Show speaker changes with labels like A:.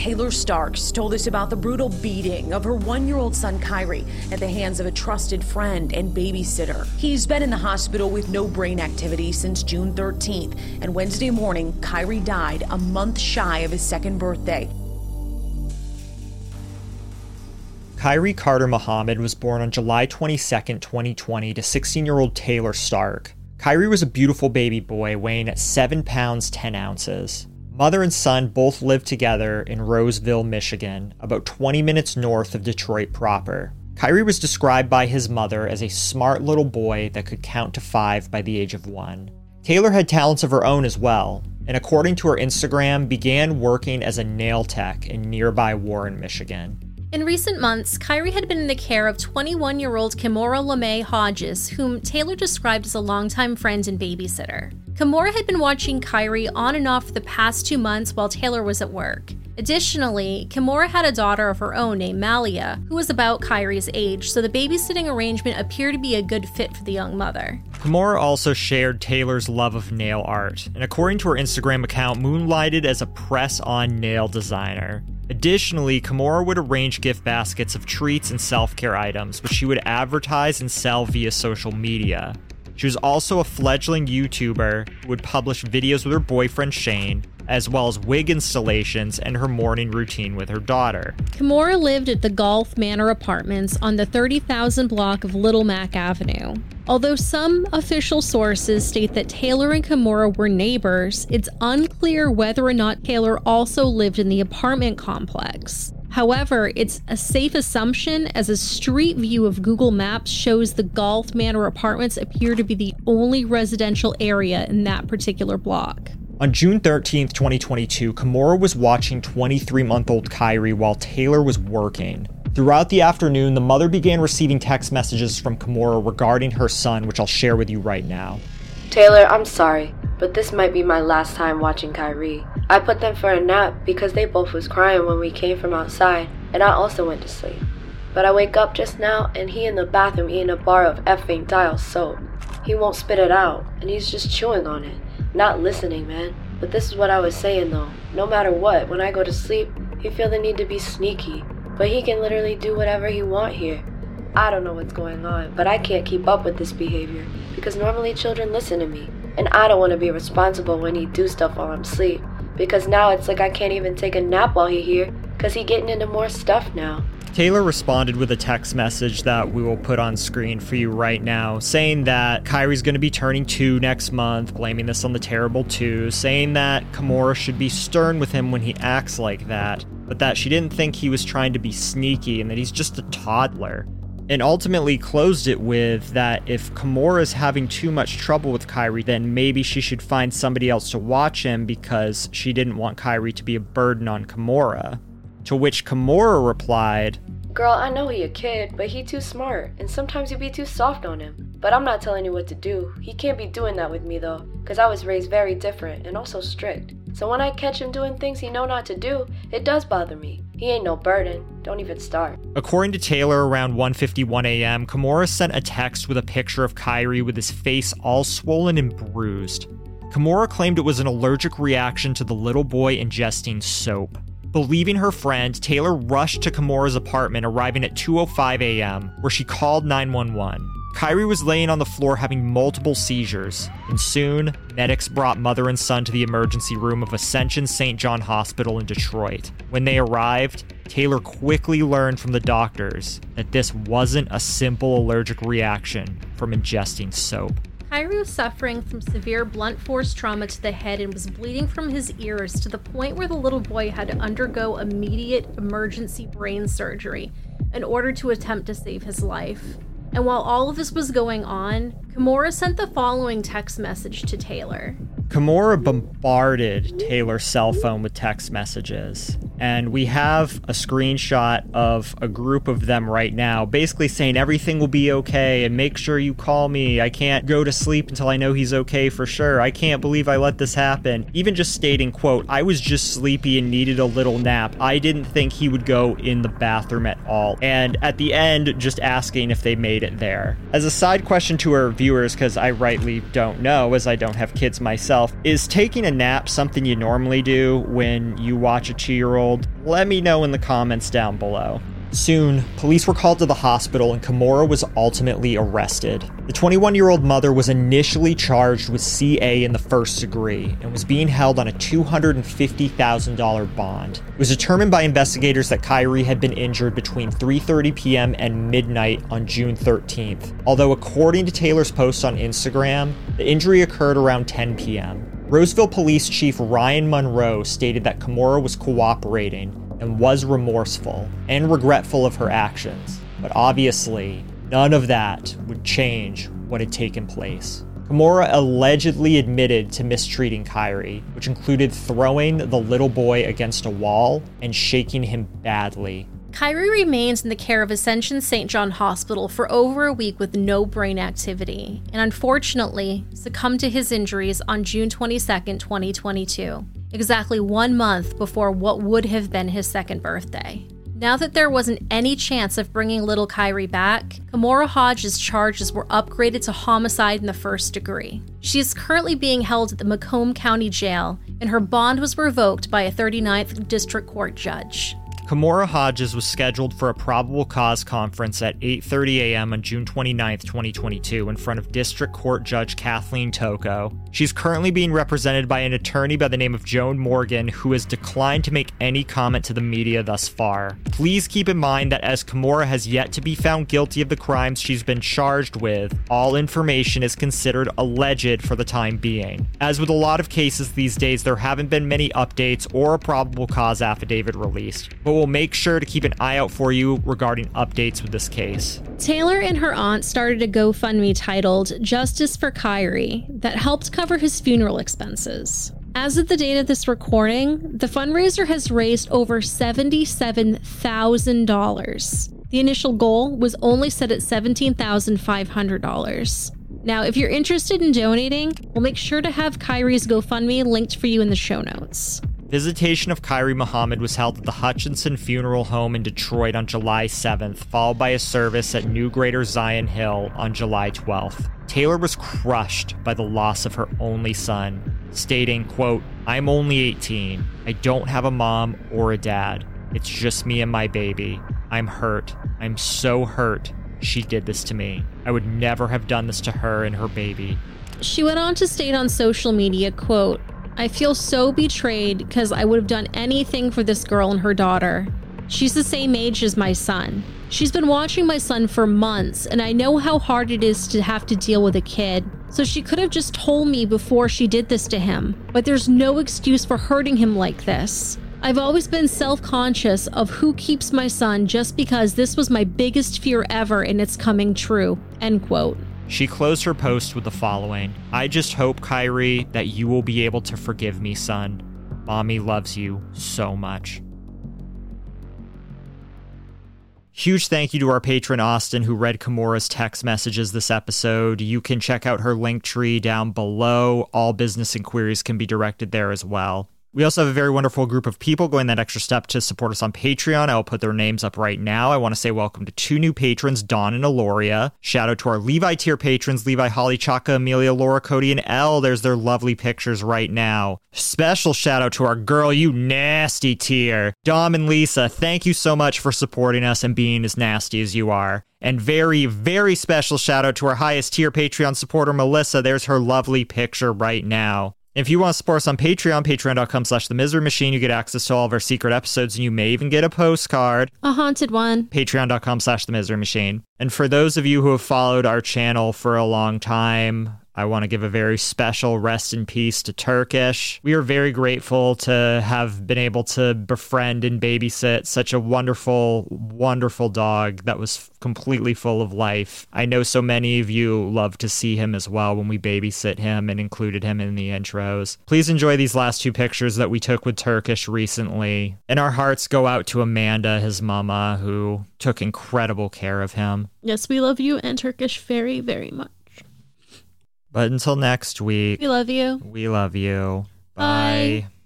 A: Taylor Starks told us about the brutal beating of her one year old son Kyrie at the hands of a trusted friend and babysitter. He's been in the hospital with no brain activity since June 13th, and Wednesday morning, Kyrie died a month shy of his second birthday.
B: Kyrie Karter Muhammad was born on July 22, 2020, to 16 year old Taylor Stark. Kyrie was a beautiful baby boy weighing at 7 pounds 10 ounces. Mother and son both lived together in Roseville, Michigan, about 20 minutes north of Detroit proper. Kyrie was described by his mother as a smart little boy that could count to five by the age of one. Taylor had talents of her own as well, and according to her Instagram, began working as a nail tech in nearby Warren, Michigan.
C: In recent months, Kyrie had been in the care of 21 year old Kimora LeMay Hodges, whom Taylor described as a longtime friend and babysitter. Kimora had been watching Kyrie on and off for the past two months while Taylor was at work. Additionally, Kimora had a daughter of her own named Malia, who was about Kyrie's age, so the babysitting arrangement appeared to be a good fit for the young mother.
B: Kimora also shared Taylor's love of nail art, and according to her Instagram account, moonlighted as a press on nail designer. Additionally, Kimora would arrange gift baskets of treats and self care items, which she would advertise and sell via social media. She was also a fledgling YouTuber who would publish videos with her boyfriend Shane, as well as wig installations and her morning routine with her daughter.
C: Kimora lived at the Golf Manor Apartments on the 30,000 block of Little Mack Avenue. Although some official sources state that Taylor and Kimora were neighbors, it's unclear whether or not Taylor also lived in the apartment complex. However, it's a safe assumption as a street view of Google Maps shows the Golf Manor apartments appear to be the only residential area in that particular block.
B: On June 13, 2022, Kimora was watching 23 month old Kyrie while Taylor was working. Throughout the afternoon, the mother began receiving text messages from Kimora regarding her son, which I'll share with you right now.
D: Taylor, I'm sorry, but this might be my last time watching Kyrie. I put them for a nap because they both was crying when we came from outside, and I also went to sleep. But I wake up just now and he in the bathroom eating a bar of effing dial soap. He won't spit it out, and he's just chewing on it. Not listening, man. But this is what I was saying though. No matter what, when I go to sleep, he feel the need to be sneaky. But he can literally do whatever he want here. I don't know what's going on, but I can't keep up with this behavior because normally children listen to me, and I don't want to be responsible when he do stuff while I'm asleep because now it's like I can't even take a nap while he here because he getting into more stuff now.
B: Taylor responded with a text message that we will put on screen for you right now, saying that Kyrie's going to be turning two next month, blaming this on the terrible two, saying that Kimora should be stern with him when he acts like that, but that she didn't think he was trying to be sneaky and that he's just a toddler and ultimately closed it with that if Kimora's having too much trouble with Kyrie, then maybe she should find somebody else to watch him because she didn't want Kyrie to be a burden on Kimora. To which Kimora replied,
D: Girl, I know he a kid, but he too smart, and sometimes you be too soft on him. But I'm not telling you what to do. He can't be doing that with me though, cause I was raised very different and also strict. So when I catch him doing things he know not to do, it does bother me. He ain't no burden. Don't even start.
B: According to Taylor, around 1:51 a.m., Kimora sent a text with a picture of Kyrie with his face all swollen and bruised. Kimora claimed it was an allergic reaction to the little boy ingesting soap. Believing her friend, Taylor rushed to Kimora's apartment, arriving at 2:05 a.m., where she called 911. Kyrie was laying on the floor having multiple seizures, and soon, medics brought mother and son to the emergency room of Ascension St. John Hospital in Detroit. When they arrived, Taylor quickly learned from the doctors that this wasn't a simple allergic reaction from ingesting soap.
C: Kyrie was suffering from severe blunt force trauma to the head and was bleeding from his ears to the point where the little boy had to undergo immediate emergency brain surgery in order to attempt to save his life. And while all of this was going on, Kimora sent the following text message to Taylor.
B: Kimora bombarded Taylor's cell phone with text messages. And we have a screenshot of a group of them right now, basically saying everything will be okay and make sure you call me. I can't go to sleep until I know he's okay for sure. I can't believe I let this happen. Even just stating, quote, I was just sleepy and needed a little nap. I didn't think he would go in the bathroom at all. And at the end, just asking if they made it there. As a side question to our viewers, because I rightly don't know, as I don't have kids myself yourself, is taking a nap something you normally do when you watch a two year old? Let me know in the comments down below. Soon, police were called to the hospital and Kimora was ultimately arrested. The 21 year old mother was initially charged with CA in the first degree and was being held on a $250,000 bond. It was determined by investigators that Kyrie had been injured between 3:30 p.m. and midnight on June 13th. Although according to Taylor's post on Instagram, the injury occurred around 10 p.m. Roseville Police Chief Ryan Monroe stated that Kimora was cooperating and was remorseful and regretful of her actions. But obviously, none of that would change what had taken place. Kimora allegedly admitted to mistreating Kyrie, which included throwing the little boy against a wall and shaking him badly.
C: Kyrie remains in the care of Ascension St. John Hospital for over a week with no brain activity, and unfortunately succumbed to his injuries on June 22, 2022 exactly one month before what would have been his second birthday. Now that there wasn't any chance of bringing little Kyrie back, Kimora Hodges' charges were upgraded to homicide in the first degree. She is currently being held at the Macomb County Jail, and her bond was revoked by a 39th District Court judge.
B: Kimora Hodges was scheduled for a probable cause conference at 8:30 a.m. on June 29, 2022 in front of District Court Judge Kathleen Tocco. She's currently being represented by an attorney by the name of Joan Morgan who has declined to make any comment to the media thus far. Please keep in mind that as Kimora has yet to be found guilty of the crimes she's been charged with, all information is considered alleged for the time being. As with a lot of cases these days, there haven't been many updates or a probable cause affidavit released. But will make sure to keep an eye out for you regarding updates with this case.
C: Taylor and her aunt started a GoFundMe titled Justice for Kyrie that helped cover his funeral expenses. As of the date of this recording, the fundraiser has raised over $77,000. The initial goal was only set at $17,500. Now, if you're interested in donating, we'll make sure to have Kyrie's GoFundMe linked for you in the show notes.
B: Visitation of Kyrie Muhammad was held at the Hutchinson Funeral Home in Detroit on July 7th, followed by a service at New Greater Zion Hill on July 12th. Taylor was crushed by the loss of her only son, stating, quote, I'm only 18. I don't have a mom or a dad. It's just me and my baby. I'm hurt. I'm so hurt. She did this to me. I would never have done this to her and her baby.
C: She went on to state on social media, quote, I feel so betrayed because I would have done anything for this girl and her daughter. She's the same age as my son. She's been watching my son for months, and I know how hard it is to have to deal with a kid. So she could have just told me before she did this to him, but there's no excuse for hurting him like this. I've always been self conscious of who keeps my son just because this was my biggest fear ever and it's coming true. End quote.
B: She closed her post with the following I just hope, Kyrie, that you will be able to forgive me, son. Mommy loves you so much. Huge thank you to our patron Austin who read Kimora's text messages this episode. You can check out her link tree down below. All business inquiries can be directed there as well. We also have a very wonderful group of people going that extra step to support us on Patreon. I will put their names up right now. I want to say welcome to two new patrons, Dawn and Aloria. Shout out to our Levi tier patrons, Levi, Holly, Chaka, Amelia, Laura, Cody, and Elle. There's their lovely pictures right now. Special shout out to our girl, you nasty tier. Dom and Lisa, thank you so much for supporting us and being as nasty as you are. And very, very special shout out to our highest tier Patreon supporter, Melissa. There's her lovely picture right now. If you want to support us on Patreon, patreon.com slash the misery machine, you get access to all of our secret episodes and you may even get a postcard.
C: A haunted one.
B: Patreon.com slash the misery machine. And for those of you who have followed our channel for a long time, I want to give a very special rest in peace to Turkish. We are very grateful to have been able to befriend and babysit such a wonderful, wonderful dog that was completely full of life. I know so many of you love to see him as well when we babysit him and included him in the intros. Please enjoy these last two pictures that we took with Turkish recently. And our hearts go out to Amanda, his mama, who took incredible care of him.
C: Yes, we love you and Turkish very, very much.
B: But until next week,
C: We love you.
B: we love you.
C: Bye.
B: Bye.